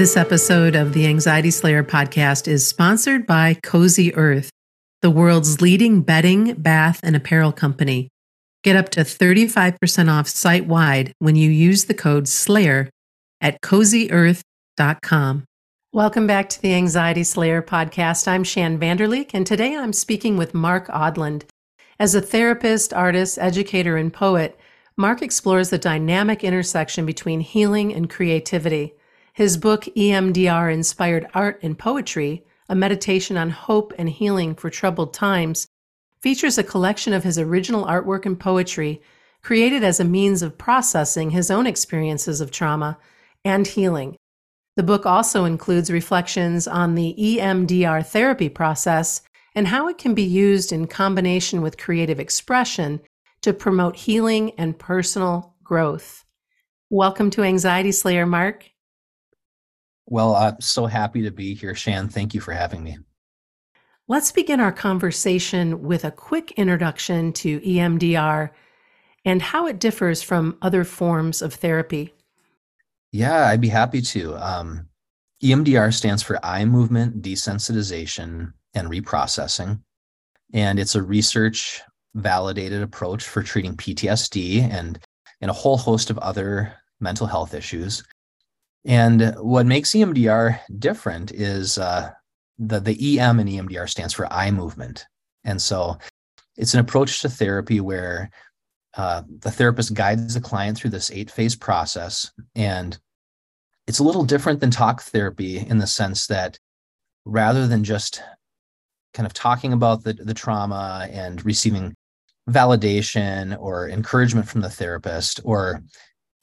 This episode of the Anxiety Slayer podcast is sponsored by Cozy Earth, the world's leading bedding, bath, and apparel company. Get up to 35% off site wide when you use the code SLAYER at cozyearth.com. Welcome back to the Anxiety Slayer podcast. I'm Shann Vanderleek, and today I'm speaking with Mark Odland. As a therapist, artist, educator, and poet, Mark explores the dynamic intersection between healing and creativity. His book, EMDR Inspired Art and Poetry, a meditation on hope and healing for troubled times, features a collection of his original artwork and poetry created as a means of processing his own experiences of trauma and healing. The book also includes reflections on the EMDR therapy process and how it can be used in combination with creative expression to promote healing and personal growth. Welcome to Anxiety Slayer, Mark. Well, I'm so happy to be here, Shann. Thank you for having me. Let's begin our conversation with a quick introduction to EMDR and how it differs from other forms of therapy. Yeah, I'd be happy to. Um, EMDR stands for eye movement desensitization and reprocessing. And it's a research validated approach for treating PTSD and, and a whole host of other mental health issues. And what makes EMDR different is uh, the, the EM in EMDR stands for eye movement. And so it's an approach to therapy where uh, the therapist guides the client through this eight phase process. And it's a little different than talk therapy in the sense that rather than just kind of talking about the, the trauma and receiving validation or encouragement from the therapist or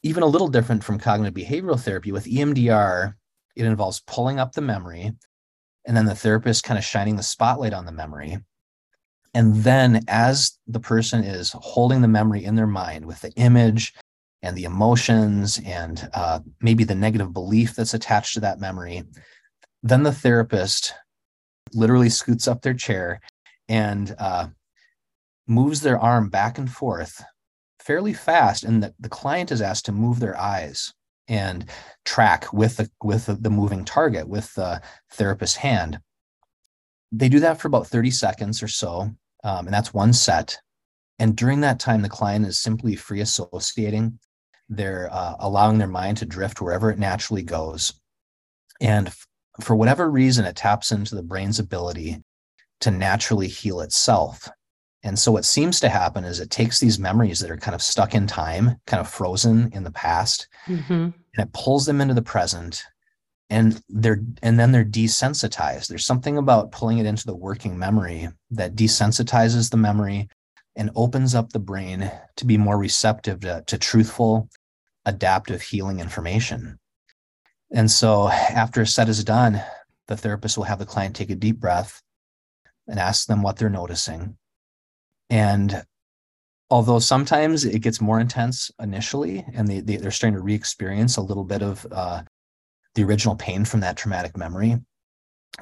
even a little different from cognitive behavioral therapy with EMDR, it involves pulling up the memory and then the therapist kind of shining the spotlight on the memory. And then, as the person is holding the memory in their mind with the image and the emotions and uh, maybe the negative belief that's attached to that memory, then the therapist literally scoots up their chair and uh, moves their arm back and forth fairly fast and the, the client is asked to move their eyes and track with the with the, the moving target with the therapist's hand. They do that for about 30 seconds or so um, and that's one set. And during that time the client is simply free associating they're uh, allowing their mind to drift wherever it naturally goes. And f- for whatever reason it taps into the brain's ability to naturally heal itself and so what seems to happen is it takes these memories that are kind of stuck in time, kind of frozen in the past, mm-hmm. and it pulls them into the present. And they're and then they're desensitized. There's something about pulling it into the working memory that desensitizes the memory and opens up the brain to be more receptive to, to truthful, adaptive healing information. And so after a set is done, the therapist will have the client take a deep breath and ask them what they're noticing and although sometimes it gets more intense initially and they, they, are starting to re-experience a little bit of uh, the original pain from that traumatic memory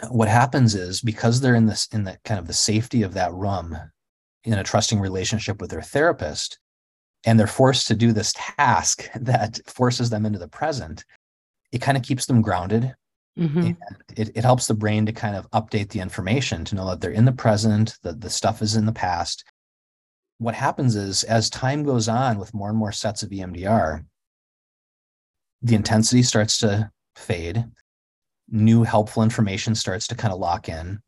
what happens is because they're in this in the kind of the safety of that room in a trusting relationship with their therapist and they're forced to do this task that forces them into the present it kind of keeps them grounded mm-hmm. and it, it helps the brain to kind of update the information to know that they're in the present that the stuff is in the past what happens is as time goes on with more and more sets of EMDR, the intensity starts to fade. New helpful information starts to kind of lock in.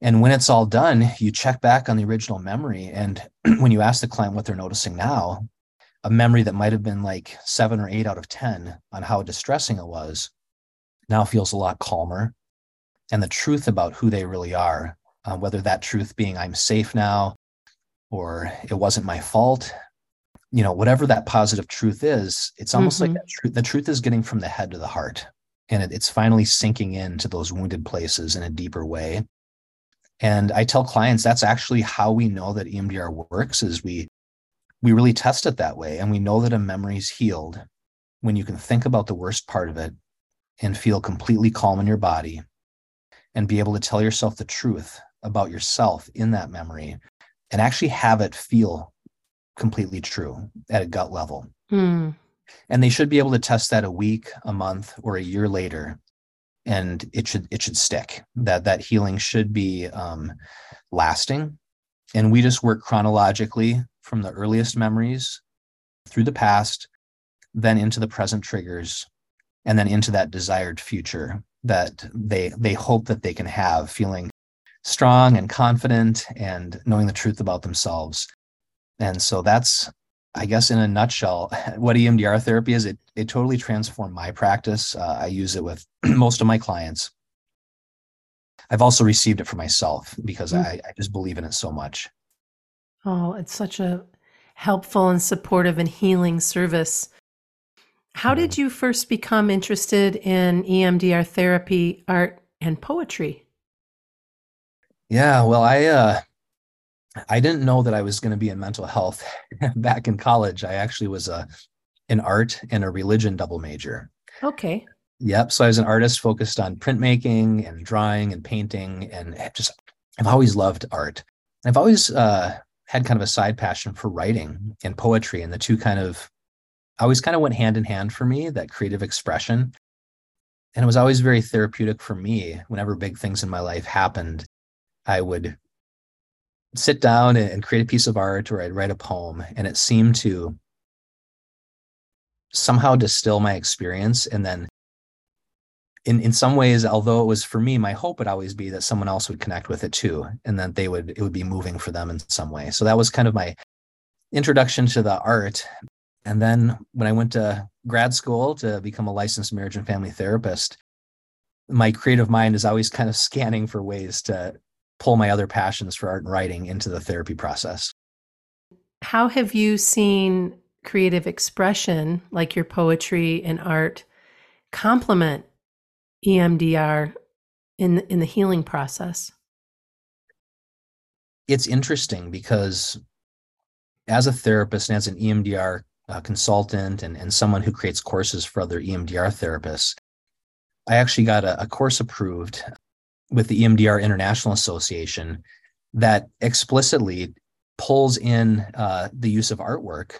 And when it's all done, you check back on the original memory. And when you ask the client what they're noticing now, a memory that might have been like seven or eight out of 10 on how distressing it was now feels a lot calmer. And the truth about who they really are, uh, whether that truth being I'm safe now, or it wasn't my fault. You know whatever that positive truth is it's almost mm-hmm. like truth the truth is getting from the head to the heart and it, it's finally sinking into those wounded places in a deeper way. And i tell clients that's actually how we know that emdr works is we we really test it that way and we know that a memory is healed when you can think about the worst part of it and feel completely calm in your body and be able to tell yourself the truth about yourself in that memory and actually have it feel completely true at a gut level. Mm. and they should be able to test that a week a month or a year later and it should it should stick that that healing should be um, lasting and we just work chronologically from the earliest memories through the past then into the present triggers and then into that desired future that they they hope that they can have feeling strong and confident and knowing the truth about themselves and so that's I guess in a nutshell, what EMDR therapy is, it it totally transformed my practice. Uh, I use it with most of my clients. I've also received it for myself because mm. I, I just believe in it so much. Oh, it's such a helpful and supportive and healing service. How did mm-hmm. you first become interested in EMDR therapy, art, and poetry? Yeah, well, I uh, I didn't know that I was going to be in mental health back in college. I actually was a an art and a religion double major. Okay. Yep. So I was an artist focused on printmaking and drawing and painting, and just I've always loved art. I've always uh, had kind of a side passion for writing and poetry, and the two kind of always kind of went hand in hand for me. That creative expression, and it was always very therapeutic for me. Whenever big things in my life happened, I would sit down and create a piece of art or I'd write a poem and it seemed to somehow distill my experience. And then in in some ways although it was for me my hope would always be that someone else would connect with it too and that they would it would be moving for them in some way. So that was kind of my introduction to the art. And then when i went to grad school to become a licensed marriage and family therapist my creative mind is always kind of scanning for ways to pull my other passions for art and writing into the therapy process. How have you seen creative expression, like your poetry and art, complement EMDR in in the healing process? It's interesting because as a therapist and as an EMDR uh, consultant and, and someone who creates courses for other EMDR therapists, I actually got a, a course approved with the EMDR International Association that explicitly pulls in uh, the use of artwork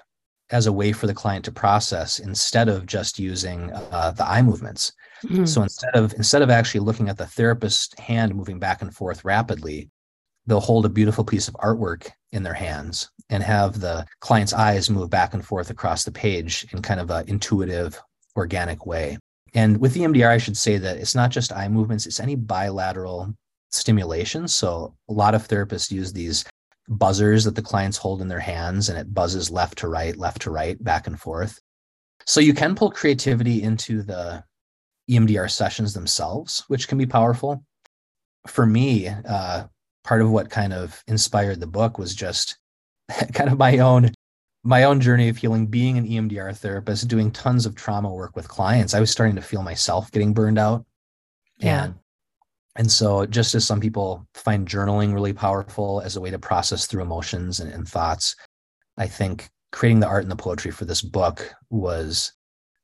as a way for the client to process instead of just using uh, the eye movements. Mm-hmm. So instead of instead of actually looking at the therapist's hand moving back and forth rapidly, they'll hold a beautiful piece of artwork in their hands and have the client's eyes move back and forth across the page in kind of an intuitive, organic way. And with EMDR, I should say that it's not just eye movements, it's any bilateral stimulation. So a lot of therapists use these buzzers that the clients hold in their hands and it buzzes left to right, left to right, back and forth. So you can pull creativity into the EMDR sessions themselves, which can be powerful. For me, uh, part of what kind of inspired the book was just kind of my own my own journey of healing, being an EMDR therapist, doing tons of trauma work with clients, I was starting to feel myself getting burned out. Yeah. And, and so, just as some people find journaling really powerful as a way to process through emotions and, and thoughts, I think creating the art and the poetry for this book was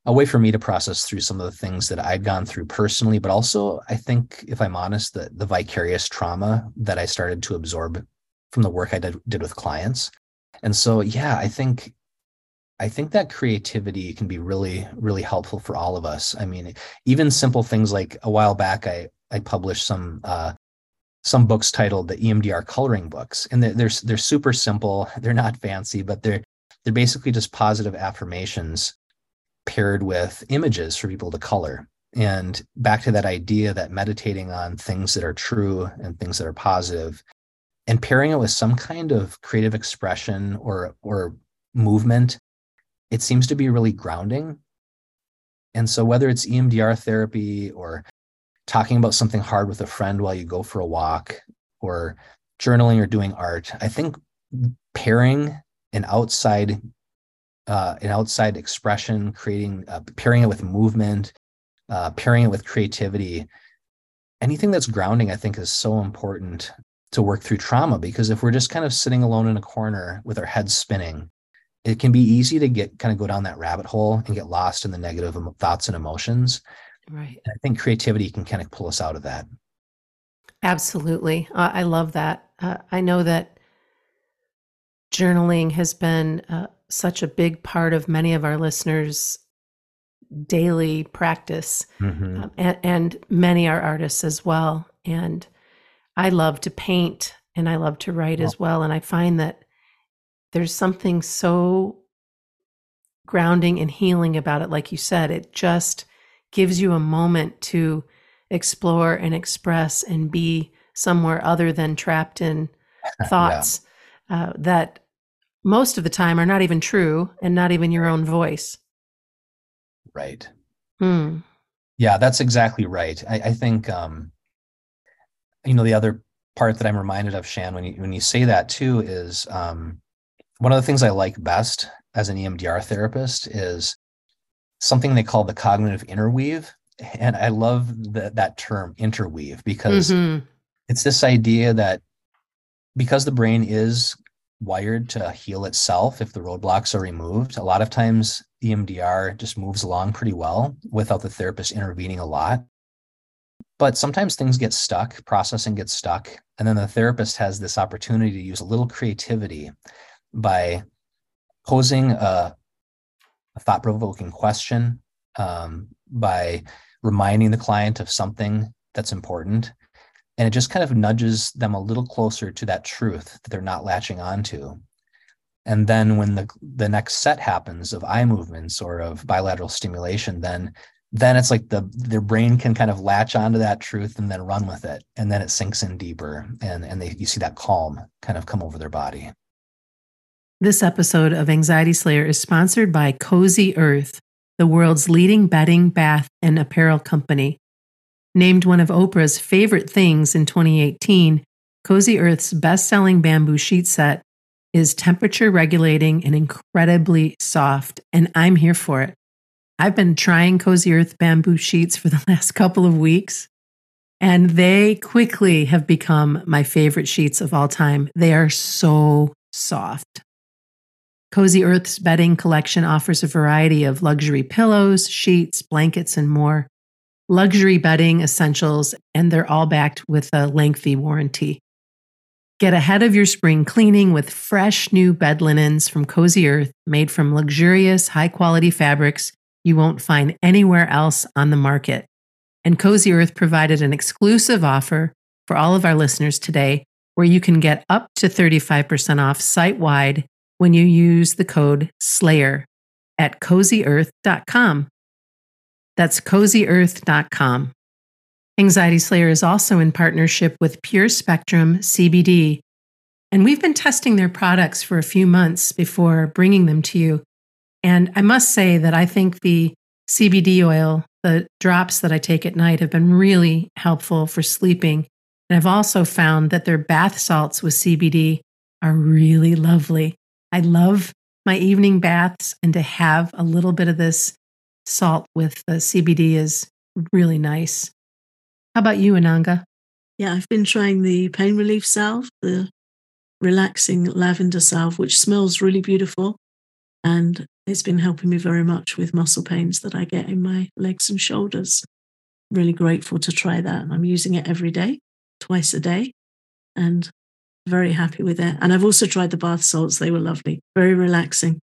a way for me to process through some of the things that I'd gone through personally, but also I think, if I'm honest, that the vicarious trauma that I started to absorb from the work I did, did with clients and so yeah i think i think that creativity can be really really helpful for all of us. I mean even simple things like a while back i i published some uh some books titled the emdr coloring books. And they're they're, they're super simple. They're not fancy but they're they're basically just positive affirmations paired with images for people to color. And back to that idea that meditating on things that are true and things that are positive and pairing it with some kind of creative expression or or movement it seems to be really grounding. And so whether it's emdr therapy or talking about something hard with a friend while you go for a walk or journaling or doing art i think pairing an outside uh, an outside expression creating uh, pairing it with movement uh, pairing it with creativity anything that's grounding i think is so important to work through trauma because if we're just kind of sitting alone in a corner with our heads spinning it can be easy to get kind of go down that rabbit hole and get lost in the negative thoughts and emotions. Right. I think creativity can kind of pull us out of that. Absolutely. Uh, i love that. Uh, i know that journaling has been uh, such a big part of many of our listeners' daily practice, mm-hmm. um, and, and many are artists as well. And I love to paint and I love to write as well. And I find that there's something so grounding and healing about it. Like you said, it just gives you a moment to explore and express and be somewhere other than trapped in thoughts yeah. uh, that most of the time are not even true and not even your own voice. Right. Hmm. Yeah, that's exactly right. I, I think, um, you know, the other part that I'm reminded of, Shann, when you when you say that too, is um, one of the things I like best as an EMDR therapist is something they call the cognitive interweave, and I love the, that term interweave because mm-hmm. it's this idea that because the brain is wired to heal itself if the roadblocks are removed. A lot of times, EMDR just moves along pretty well without the therapist intervening a lot. But sometimes things get stuck, processing gets stuck. And then the therapist has this opportunity to use a little creativity by posing a, a thought provoking question, um, by reminding the client of something that's important and it just kind of nudges them a little closer to that truth that they're not latching onto and then when the the next set happens of eye movements or of bilateral stimulation then then it's like the their brain can kind of latch onto that truth and then run with it. And then it sinks in deeper and and they you see that calm kind of come over their body. This episode of anxiety slayer is sponsored by cozy earth the world's leading bedding bath and apparel company. Named one of Oprah's favorite things in 2018, Cozy Earth's best selling bamboo sheet set is temperature regulating and incredibly soft, and I'm here for it. I've been trying Cozy Earth bamboo sheets for the last couple of weeks, and they quickly have become my favorite sheets of all time. They are so soft. Cozy Earth's bedding collection offers a variety of luxury pillows, sheets, blankets, and more luxury bedding essentials, and they're all backed with a lengthy warranty. Get ahead of your spring cleaning with fresh new bed linens from Cozy Earth, made from luxurious, high quality fabrics you won't find anywhere else on the market. And Cozy Earth provided an exclusive offer for all of our listeners today where you can get up to 35% off site wide when you use the code SLAYER at cozyearth.com. That's cozyearth.com. Anxiety Slayer is also in partnership with Pure Spectrum CBD, and we've been testing their products for a few months before bringing them to you. And I must say that I think the CBD oil, the drops that I take at night, have been really helpful for sleeping. And I've also found that their bath salts with CBD are really lovely. I love my evening baths, and to have a little bit of this salt with the CBD is really nice. How about you, Ananga? Yeah, I've been trying the pain relief salve, the relaxing lavender salve, which smells really beautiful. And it's been helping me very much with muscle pains that I get in my legs and shoulders. Really grateful to try that. I'm using it every day, twice a day, and very happy with it. And I've also tried the bath salts. They were lovely, very relaxing.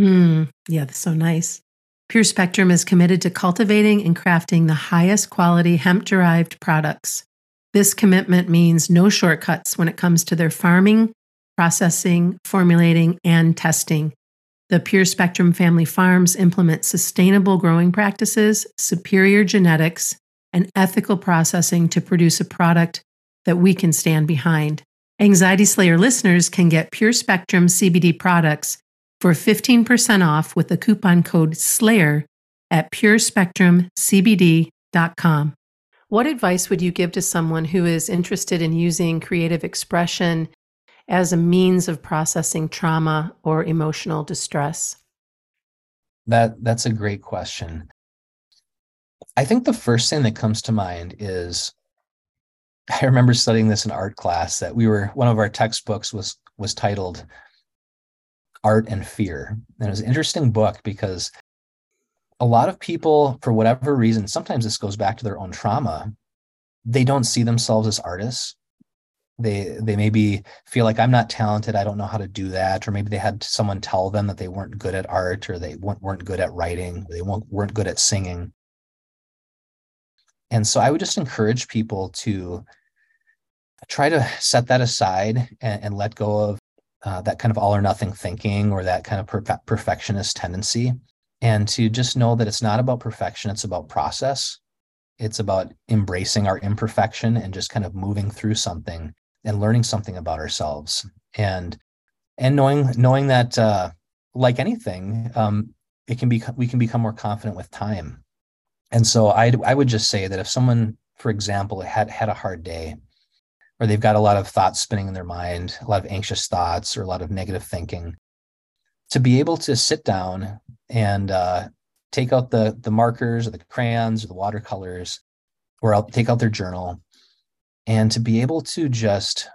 Mm, yeah, they're so nice. Pure Spectrum is committed to cultivating and crafting the highest quality hemp derived products. This commitment means no shortcuts when it comes to their farming, processing, formulating, and testing. The Pure Spectrum family farms implement sustainable growing practices, superior genetics, and ethical processing to produce a product that we can stand behind. Anxiety Slayer listeners can get Pure Spectrum CBD products for 15% off with the coupon code SLAYER at purespectrumcbd.com. What advice would you give to someone who is interested in using creative expression as a means of processing trauma or emotional distress? That that's a great question. I think the first thing that comes to mind is I remember studying this in art class that we were one of our textbooks was was titled Art and Fear. And it was an interesting book because a lot of people, for whatever reason, sometimes this goes back to their own trauma, they don't see themselves as artists. They they maybe feel like i'm not talented i don't know how to do that or maybe they had someone tell them that they weren't good at art or they weren't, weren't good at writing they weren't, weren't good at singing. And so i would just encourage people to try to set that aside and, and let go of uh, that kind of all or nothing thinking or that kind of per- perfectionist tendency and to just know that it's not about perfection it's about process. It's about embracing our imperfection and just kind of moving through something and learning something about ourselves. And and knowing knowing that uh, like anything um, it can be we can become more confident with time. And so I, I would just say that if someone for example had had a hard day or they've got a lot of thoughts spinning in their mind a lot of anxious thoughts or a lot of negative thinking to be able to sit down and uh, take out the the markers or the crayons or the watercolors or I'll take out their journal and to be able to just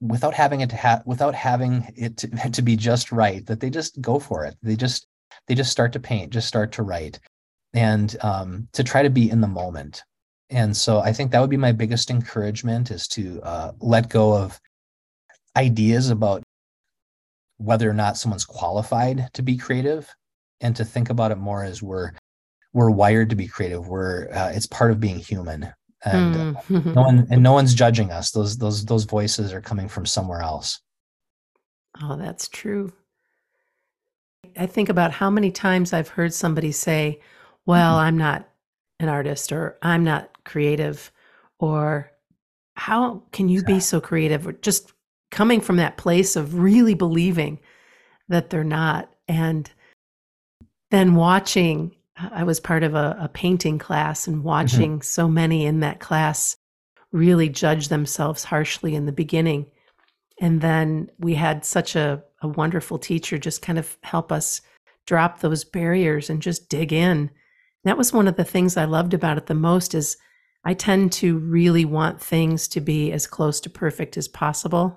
without having it to have without having it to, to be just right that they just go for it. They just they just start to paint just start to write and um, to try to be in the moment. And so i think that would be my biggest encouragement is to uh, let go of ideas about whether or not someone's qualified to be creative and to think about it more as we're we're wired to be creative. We're uh, it's part of being human and mm. no one and no one's judging us those those those voices are coming from somewhere else oh that's true i think about how many times i've heard somebody say well mm-hmm. i'm not an artist or i'm not creative or how can you be so creative or just coming from that place of really believing that they're not and then watching I was part of a, a painting class and mm-hmm. watching mm-hmm. so many in that class really judge themselves harshly in the beginning. And then we had such a, a wonderful teacher just kind of help us drop those barriers and just dig in. That was one of the things I loved about it the most is I tend to really want things to be as close to perfect as possible.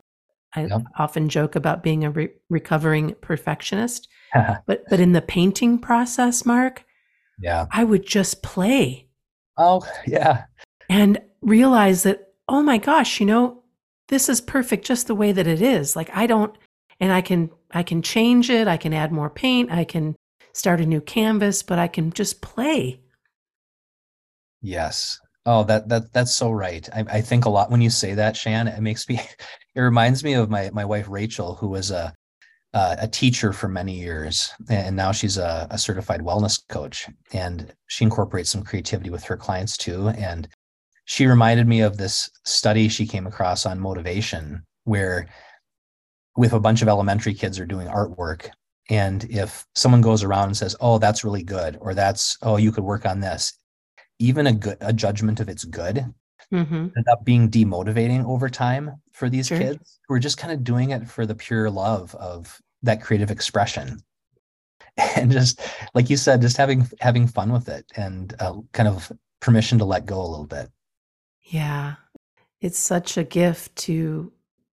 I yep. often joke about being a re- recovering perfectionist. but but in the painting process, Mark, yeah. I would just play. Oh, yeah. And realize that, oh my gosh, you know, this is perfect just the way that it is. Like I don't and I can I can change it, I can add more paint, I can start a new canvas, but I can just play. Yes. Oh, that that that's so right. I, I think a lot when you say that, Shann. It makes me. It reminds me of my my wife Rachel, who was a uh, a teacher for many years, and now she's a, a, certified wellness coach. And she incorporates some creativity with her clients too. And she reminded me of this study she came across on motivation, where with a bunch of elementary kids are doing artwork. And if someone goes around and says, "Oh, that's really good," or "That's oh, you could work on this," even a good a judgment of it's good mm-hmm. end up being demotivating over time for these sure. kids who are just kind of doing it for the pure love of that creative expression. And just like you said just having having fun with it and uh, kind of permission to let go a little bit. Yeah. It's such a gift to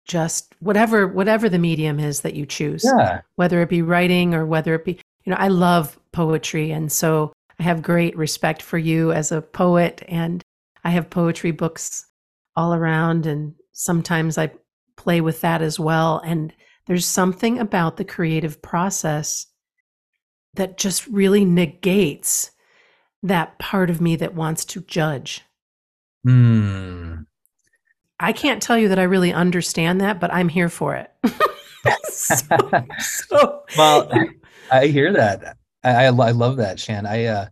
just whatever whatever the medium is that you choose yeah. whether it be writing or whether it be you know i love poetry and so i have great respect for you as a poet and i have poetry books all around and sometimes i play with that as well and there's something about the creative process that just really negates that part of me that wants to judge. Mm. I can't tell you that I really understand that, but I'm here for it. so, so. Well, I hear that. I, I, love that, Shann. I uh,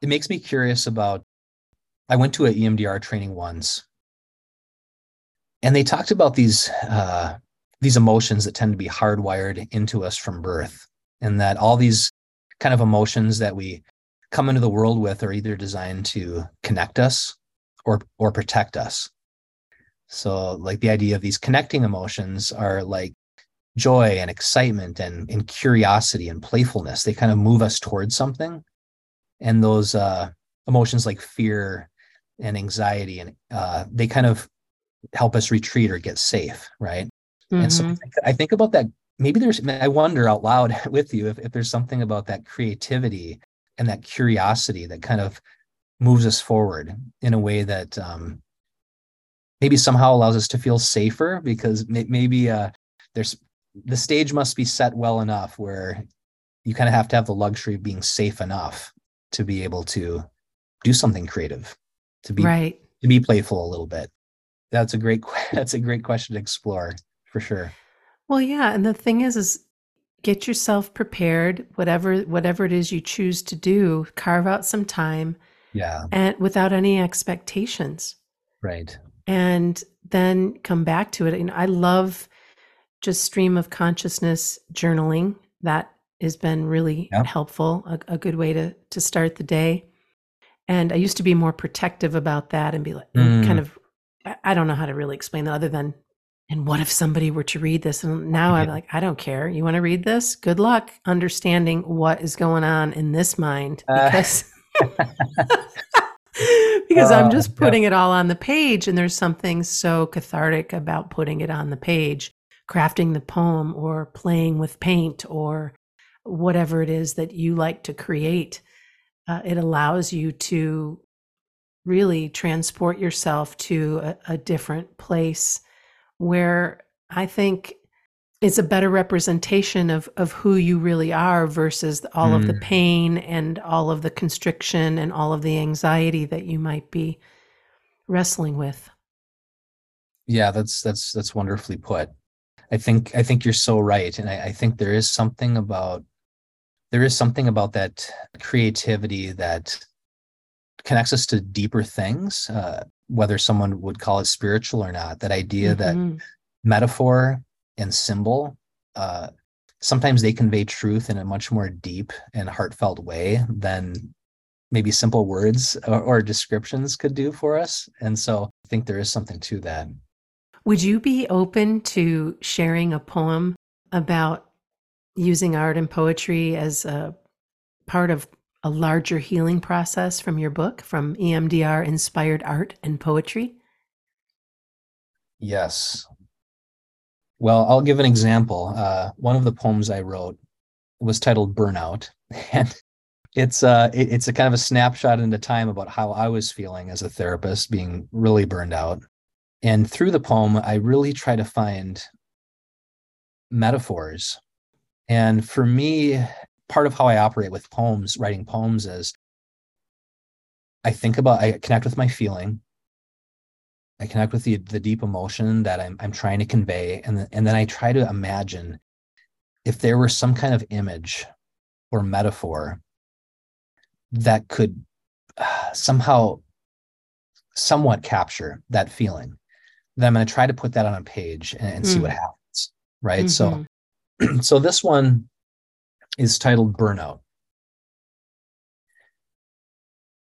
it makes me curious about. I went to an EMDR training once, and they talked about these uh, these emotions that tend to be hardwired into us from birth and that all these kind of emotions that we come into the world with are either designed to connect us or or protect us. So like the idea of these connecting emotions are like joy and excitement and, and curiosity and playfulness. They kind of move us towards something. And those uh, emotions like fear and anxiety and uh, they kind of help us retreat or get safe right Mm-hmm. And so I mm-hmm. think, I think about that. Maybe there's, I wonder out loud with you if, if there's something about that creativity and that curiosity that kind of moves us forward in a way that um, maybe somehow allows us to feel safer because may, maybe uh, there's the stage must be set well enough where you kind of have to have the luxury of being safe enough to be able to do something creative to be right to be playful a little bit that's a great that's a great question to explore for sure. Well yeah and the thing is is get yourself prepared whatever whatever it is you choose to do carve out some time yeah. and without any expectations. Right. And then come back to it and i love just stream of consciousness journaling. That has been really Yeah. helpful a, a good way to to start the day. And i used to be more protective about that and be like Mm. kind of I- i don't know how to really explain that other than and what if somebody were to read this and now i'm like i don't care you want to read this good luck understanding what is going on in this mind Uh. because because i'm Oh, just yeah. putting it all on the page and there's something so cathartic about putting it on the page crafting the poem or playing with paint or whatever it is that you like to create uh, it allows you to really transport yourself to a, a different place where i think it's a better representation of of who you really are versus all of the Mm. pain and all of the constriction and all of the anxiety that you might be wrestling with yeah that's that's that's wonderfully put i think i think you're so right and I, I think there is something about there is something about that creativity that connects us to deeper things uh, whether someone would call it spiritual or not that idea that Mhm. metaphor and symbol uh, sometimes they convey truth in a much more deep and heartfelt way than maybe simple words or, or descriptions could do for us and so i think there is something to that Would you be open to sharing a poem about using art and poetry as a part of a larger healing process from your book, from EMDR Inspired Art and Poetry? Yes. Well, I'll give an example. Uh, one of the poems I wrote was titled "Burnout," and it's uh, it- it's a kind of a snapshot into time about how I was feeling as a therapist, being really burned out. And through the poem, I really try to find metaphors. And for me, part of how I operate with poems, writing poems, is I think about, I connect with my feeling, I connect with the the deep emotion that I'm I'm trying to convey, and th- and then I try to imagine if there were some kind of image or metaphor that could uh, somehow somewhat capture that feeling. Then I'm going to try to put that on a page and, and see what Mm. happens. Right. So Mhm. so this one is titled Burnout.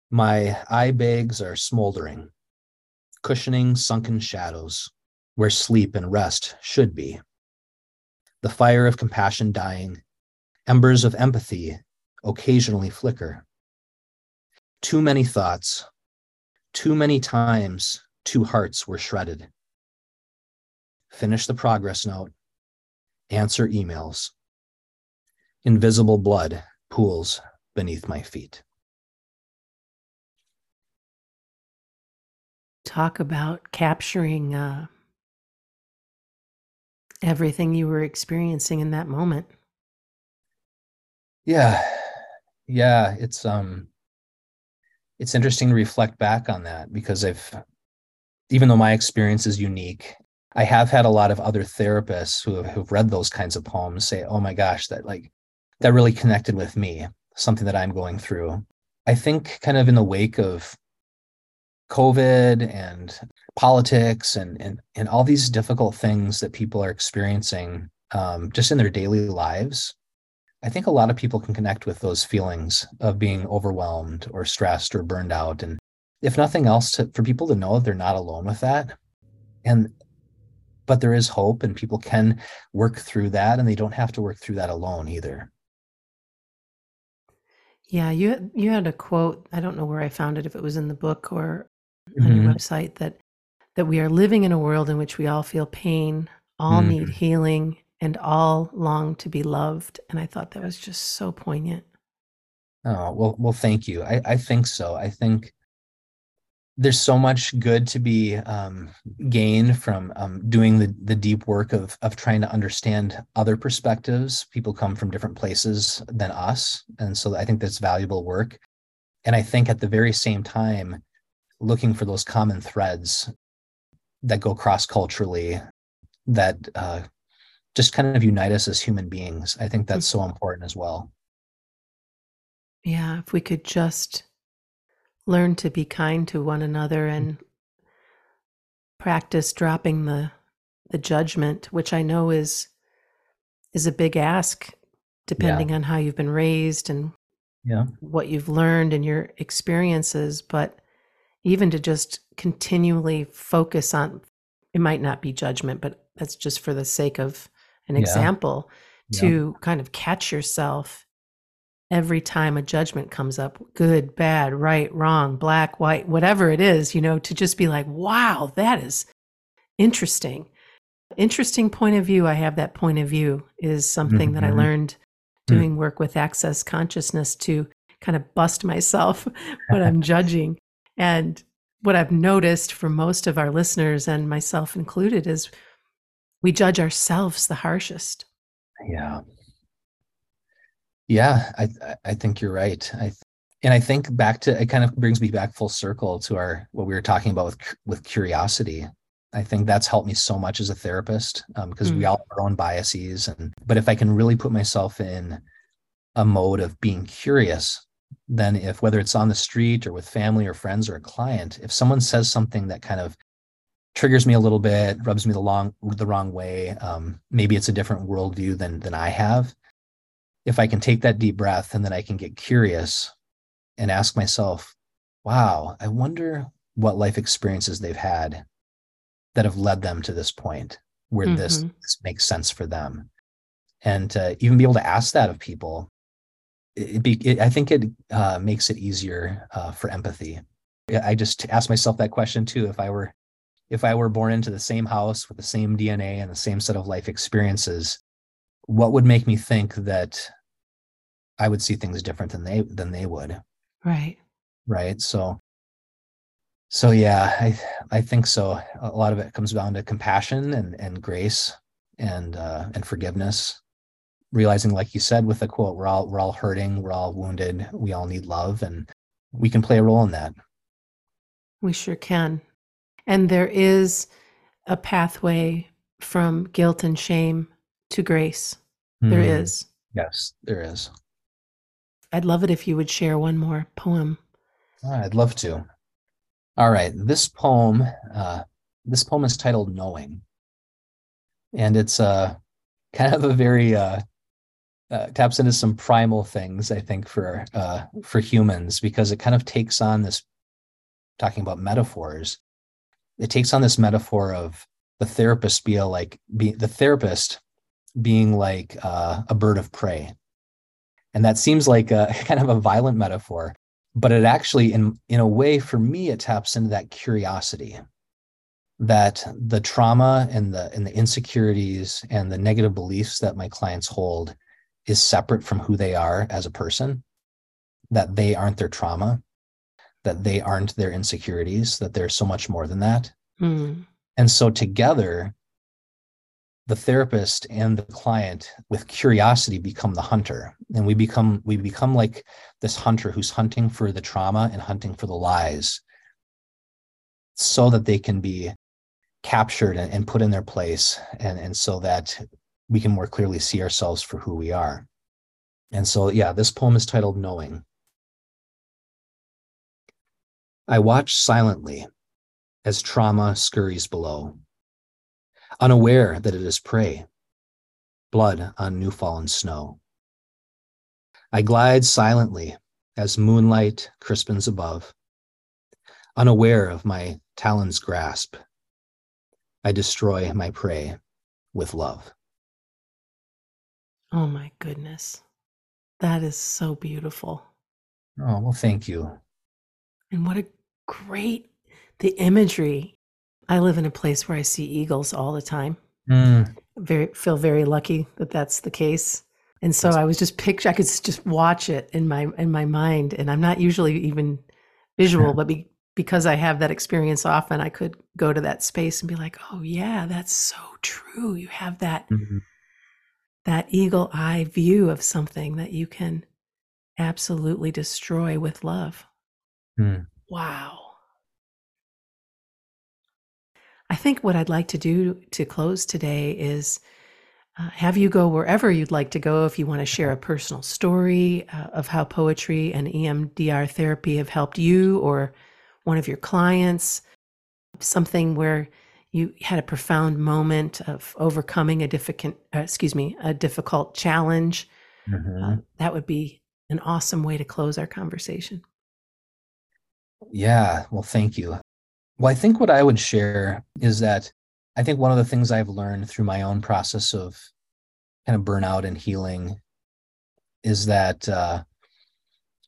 My eye bags are smoldering, cushioning sunken shadows where sleep and rest should be. The fire of compassion dying, embers of empathy occasionally flicker. Too many thoughts, too many times, two hearts were shredded. Finish the progress note, answer emails. Invisible blood pools beneath my feet. Talk about capturing uh, everything you were experiencing in that moment. Yeah. Yeah, it's um it's interesting to reflect back on that because I've even though my experience is unique, I have had a lot of other therapists who have who've read those kinds of poems say, "Oh my gosh, that like that really connected with me, something that I'm going through." I think kind of in the wake of COVID and politics and and and all these difficult things that people are experiencing um, just in their daily lives, I think a lot of people can connect with those feelings of being overwhelmed or stressed or burned out. And if nothing else, to, for people to know that they're not alone with that. And, but there is hope and people can work through that and they don't have to work through that alone either. Yeah, you you had a quote. I don't know where I found it, if it was in the book or on Mhm. your website, that that we are living in a world in which we all feel pain, all need Mhm. healing, and all long to be loved. And I thought that was just so poignant. Oh, well, well, thank you. I, I think so. I think there's so much good to be um, gained from um, doing the the deep work of of trying to understand other perspectives. People come from different places than us, and so I think that's valuable work. And I think at the very same time, looking for those common threads that go cross culturally, that uh, just kind of unite us as human beings. I think that's so important as well. Yeah, if we could just learn to be kind to one another and mm-hmm. practice dropping the the judgment which i know is is a big ask depending yeah. on how you've been raised and yeah. what you've learned and your experiences but even to just continually focus on it might not be judgment but that's just for the sake of an yeah. example to kind of catch yourself every time a judgment comes up good bad right wrong black white whatever it is you know to just be like wow that is interesting interesting point of view i have that point of view is something mm-hmm. that i mm-hmm. learned hmm. doing work with access consciousness to kind of bust myself when i'm judging and what i've noticed for most of our listeners and myself included is we judge ourselves the harshest yeah yeah, I I think you're right. I and I think back to it kind of brings me back full circle to our what we were talking about with with curiosity. I think that's helped me so much as a therapist because um, mm. we all have our own biases and but if I can really put myself in a mode of being curious, then if whether it's on the street or with family or friends or a client, if someone says something that kind of triggers me a little bit, rubs me the long the wrong way, um, maybe it's a different worldview than than I have if I can take that deep breath and then I can get curious and ask myself, wow, I wonder what life experiences they've had that have led them to this point where mm-hmm. this, this makes sense for them. And uh, even be able to ask that of people, it, be, it, I think it uh, makes it easier uh, for empathy. I just ask myself that question too. If I were, if I were born into the same house with the same DNA and the same set of life experiences, what would make me think that I would see things different than they than they would. Right. Right. So so yeah, I I think so. A lot of it comes down to compassion and and grace and uh and forgiveness. Realizing, like you said with the quote, we're all we're all hurting, we're all wounded, we all need love, and we can play a role in that. We sure can. And there is a pathway from guilt and shame to grace. Mm. There hmm. Yes, there is. I'd love it if you would share one more poem. I'd love to. All right, this poem, uh, this poem is titled "Knowing," and it's uh, kind of a very uh, uh, taps into some primal things, I think, for uh, for humans because it kind of takes on this talking about metaphors. It takes on this metaphor of the therapist be like be the therapist being like uh, a bird of prey. And that seems like a kind of a violent metaphor, but it actually, in, in a way, for me, it taps into that curiosity that the trauma and the and the insecurities and the negative beliefs that my clients hold is separate from who they are as a person that they aren't their trauma that they aren't their insecurities that they're so much more than that mm. and so together the therapist and the client with curiosity become the hunter. And we become we become like this hunter who's hunting for the trauma and hunting for the lies so that they can be captured and, and put in their place and, and so that we can more clearly see ourselves for who we are. And so yeah this poem is titled knowing. I watch silently as trauma scurries below unaware that it is prey, blood on new fallen snow. I glide silently as moonlight crispens above, unaware of my talon's grasp. I destroy my prey with love. Oh my goodness. That is so beautiful. Oh, well, thank you. And what a great the imagery I live in a place where I see eagles all the time. Mm. Very feel very lucky that that's the case. And so I was just picture I could just watch it in my in my mind and I'm not usually even visual but be, because I have that experience often, I could go to that space and be like, "Oh yeah, that's so true." You have that Mhm. that eagle eye view of something that you can absolutely destroy with love. Hmm. Wow. I think what I'd like to do to close today is uh, have you go wherever you'd like to go if you want to share a personal story uh, of how poetry and EMDR therapy have helped you or one of your clients, something where you had a profound moment of overcoming a difficult, uh, excuse me, a difficult challenge. Uh, that would be an awesome way to close our conversation. Yeah, well, thank you. Well, I think what I would share is that I think one of the things I've learned through my own process of kind of burnout and healing is that uh,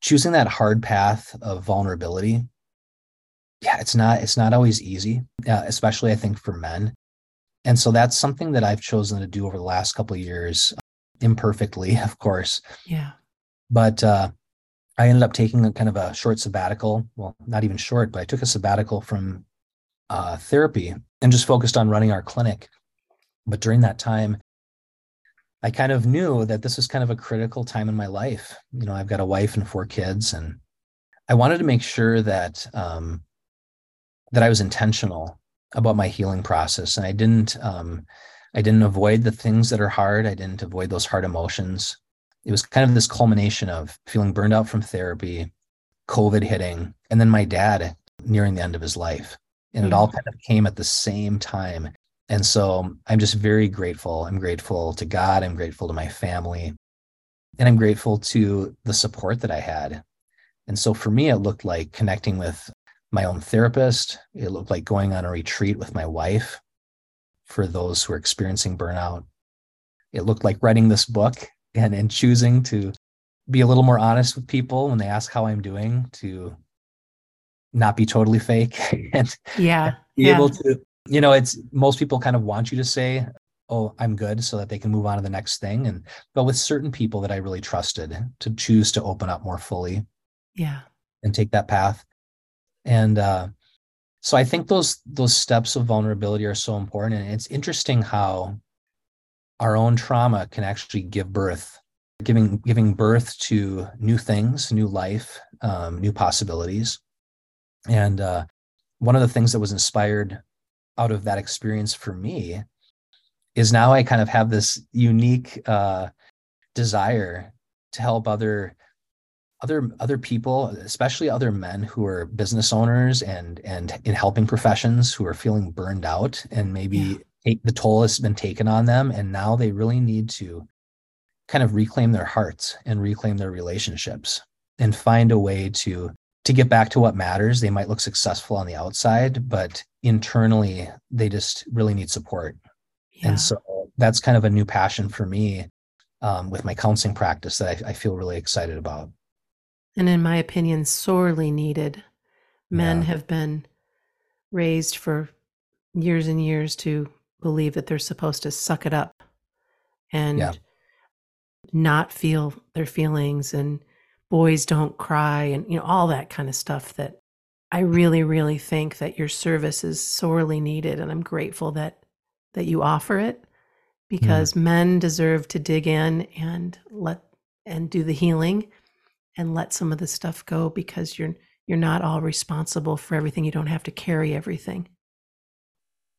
choosing that hard path of vulnerability. Yeah, it's not it's not always easy, uh, especially I think for men. And so that's something that I've chosen to do over the last couple of years, imperfectly, of course. Yeah. But uh, I ended up taking a kind of a short sabbatical. Well, not even short, but I took a sabbatical from uh, therapy and just focused on running our clinic. But during that time, I kind of knew that this was kind of a critical time in my life. You know, I've got a wife and four kids, and I wanted to make sure that um, that I was intentional about my healing process, and I didn't um, I didn't avoid the things that are hard. I didn't avoid those hard emotions it was kind of this culmination of feeling burned out from therapy, COVID hitting, and then my dad nearing the end of his life. And it hmm. all kind of came at the same time. And so I'm just very grateful. I'm grateful to God. I'm grateful to my family. And I'm grateful to the support that I had. And so for me, it looked like connecting with my own therapist. It looked like going on a retreat with my wife for those who are experiencing burnout. It looked like writing this book and and choosing to be a little more honest with people when they ask how I'm doing to not be totally fake and Yeah. be yeah. able to you know it's most people kind of want you to say oh i'm good so that they can move on to the next thing and but with certain people that i really trusted to choose to open up more fully yeah. and take that path and uh so i think those those steps of vulnerability are so important and it's interesting how our own trauma can actually give birth giving giving birth to new things new life um, new possibilities and uh, one of the things that was inspired out of that experience for me is now i kind of have this unique uh, desire to help other other other people especially other men who are business owners and and in helping professions who are feeling burned out and maybe Yeah. Take, the toll has been taken on them and now they really need to kind of reclaim their hearts and reclaim their relationships and find a way to to get back to what matters they might look successful on the outside but internally they just really need support Yeah. and so that's kind of a new passion for me um, with my counseling practice that I, I feel really excited about and in my opinion, sorely needed. Men Yeah. have been raised for years and years to believe that they're supposed to suck it up and Yeah. not feel their feelings and boys don't cry and you know all that kind of stuff that I really really think that your service is sorely needed and I'm grateful that that you offer it mm-hmm. because men deserve to dig in and let and do the healing and let some of the stuff go because you're you're not all responsible for everything. You don't have to carry everything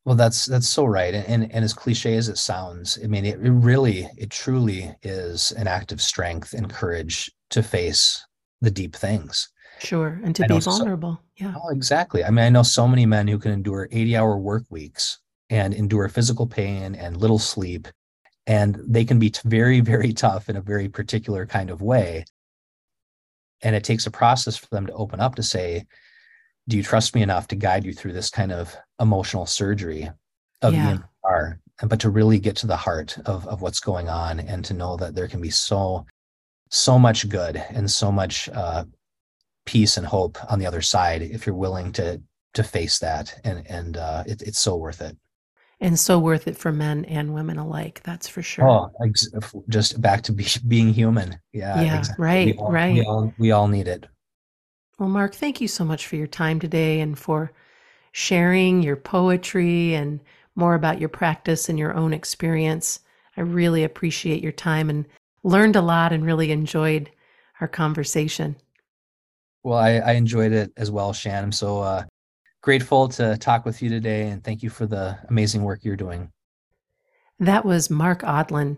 Well, that's that's so right, and and, and as cliche as it sounds, I mean, it, it really, it truly is an act of strength and courage to face the deep things. sure and to I be know so- vulnerable yeah Oh, exactly. I mean, I know so many men who can endure eighty-hour work weeks and endure physical pain and little sleep, and they can be very, very tough in a very particular kind of way. And it takes a process for them to open up to say, "Do you trust me enough to guide you through this kind of emotional surgery of Yeah. EMDR?" But to really get to the heart of of what's going on and to know that there can be so so much good and so much uh, peace and hope on the other side if you're willing to to face that and and uh, it, it's so worth it. and so worth it for men and women alike that's for sure Oh, ex- just back to be, being human. Yeah, Yeah, exactly. right, we all, right. We all, we all need it. Well, Mark, thank you so much for your time today and for sharing your poetry and more about your practice and your own experience. I really appreciate your time and learned a lot and really enjoyed our conversation. Well, I, I enjoyed it as well, Shann. I'm so uh, grateful to talk with you today and thank you for the amazing work you're doing. That was Mark Odland.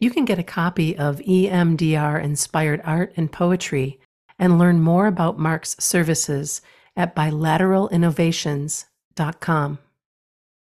You can get a copy of EMDR inspired art and poetry and learn more about Mark's services at bilateralinnovations.com.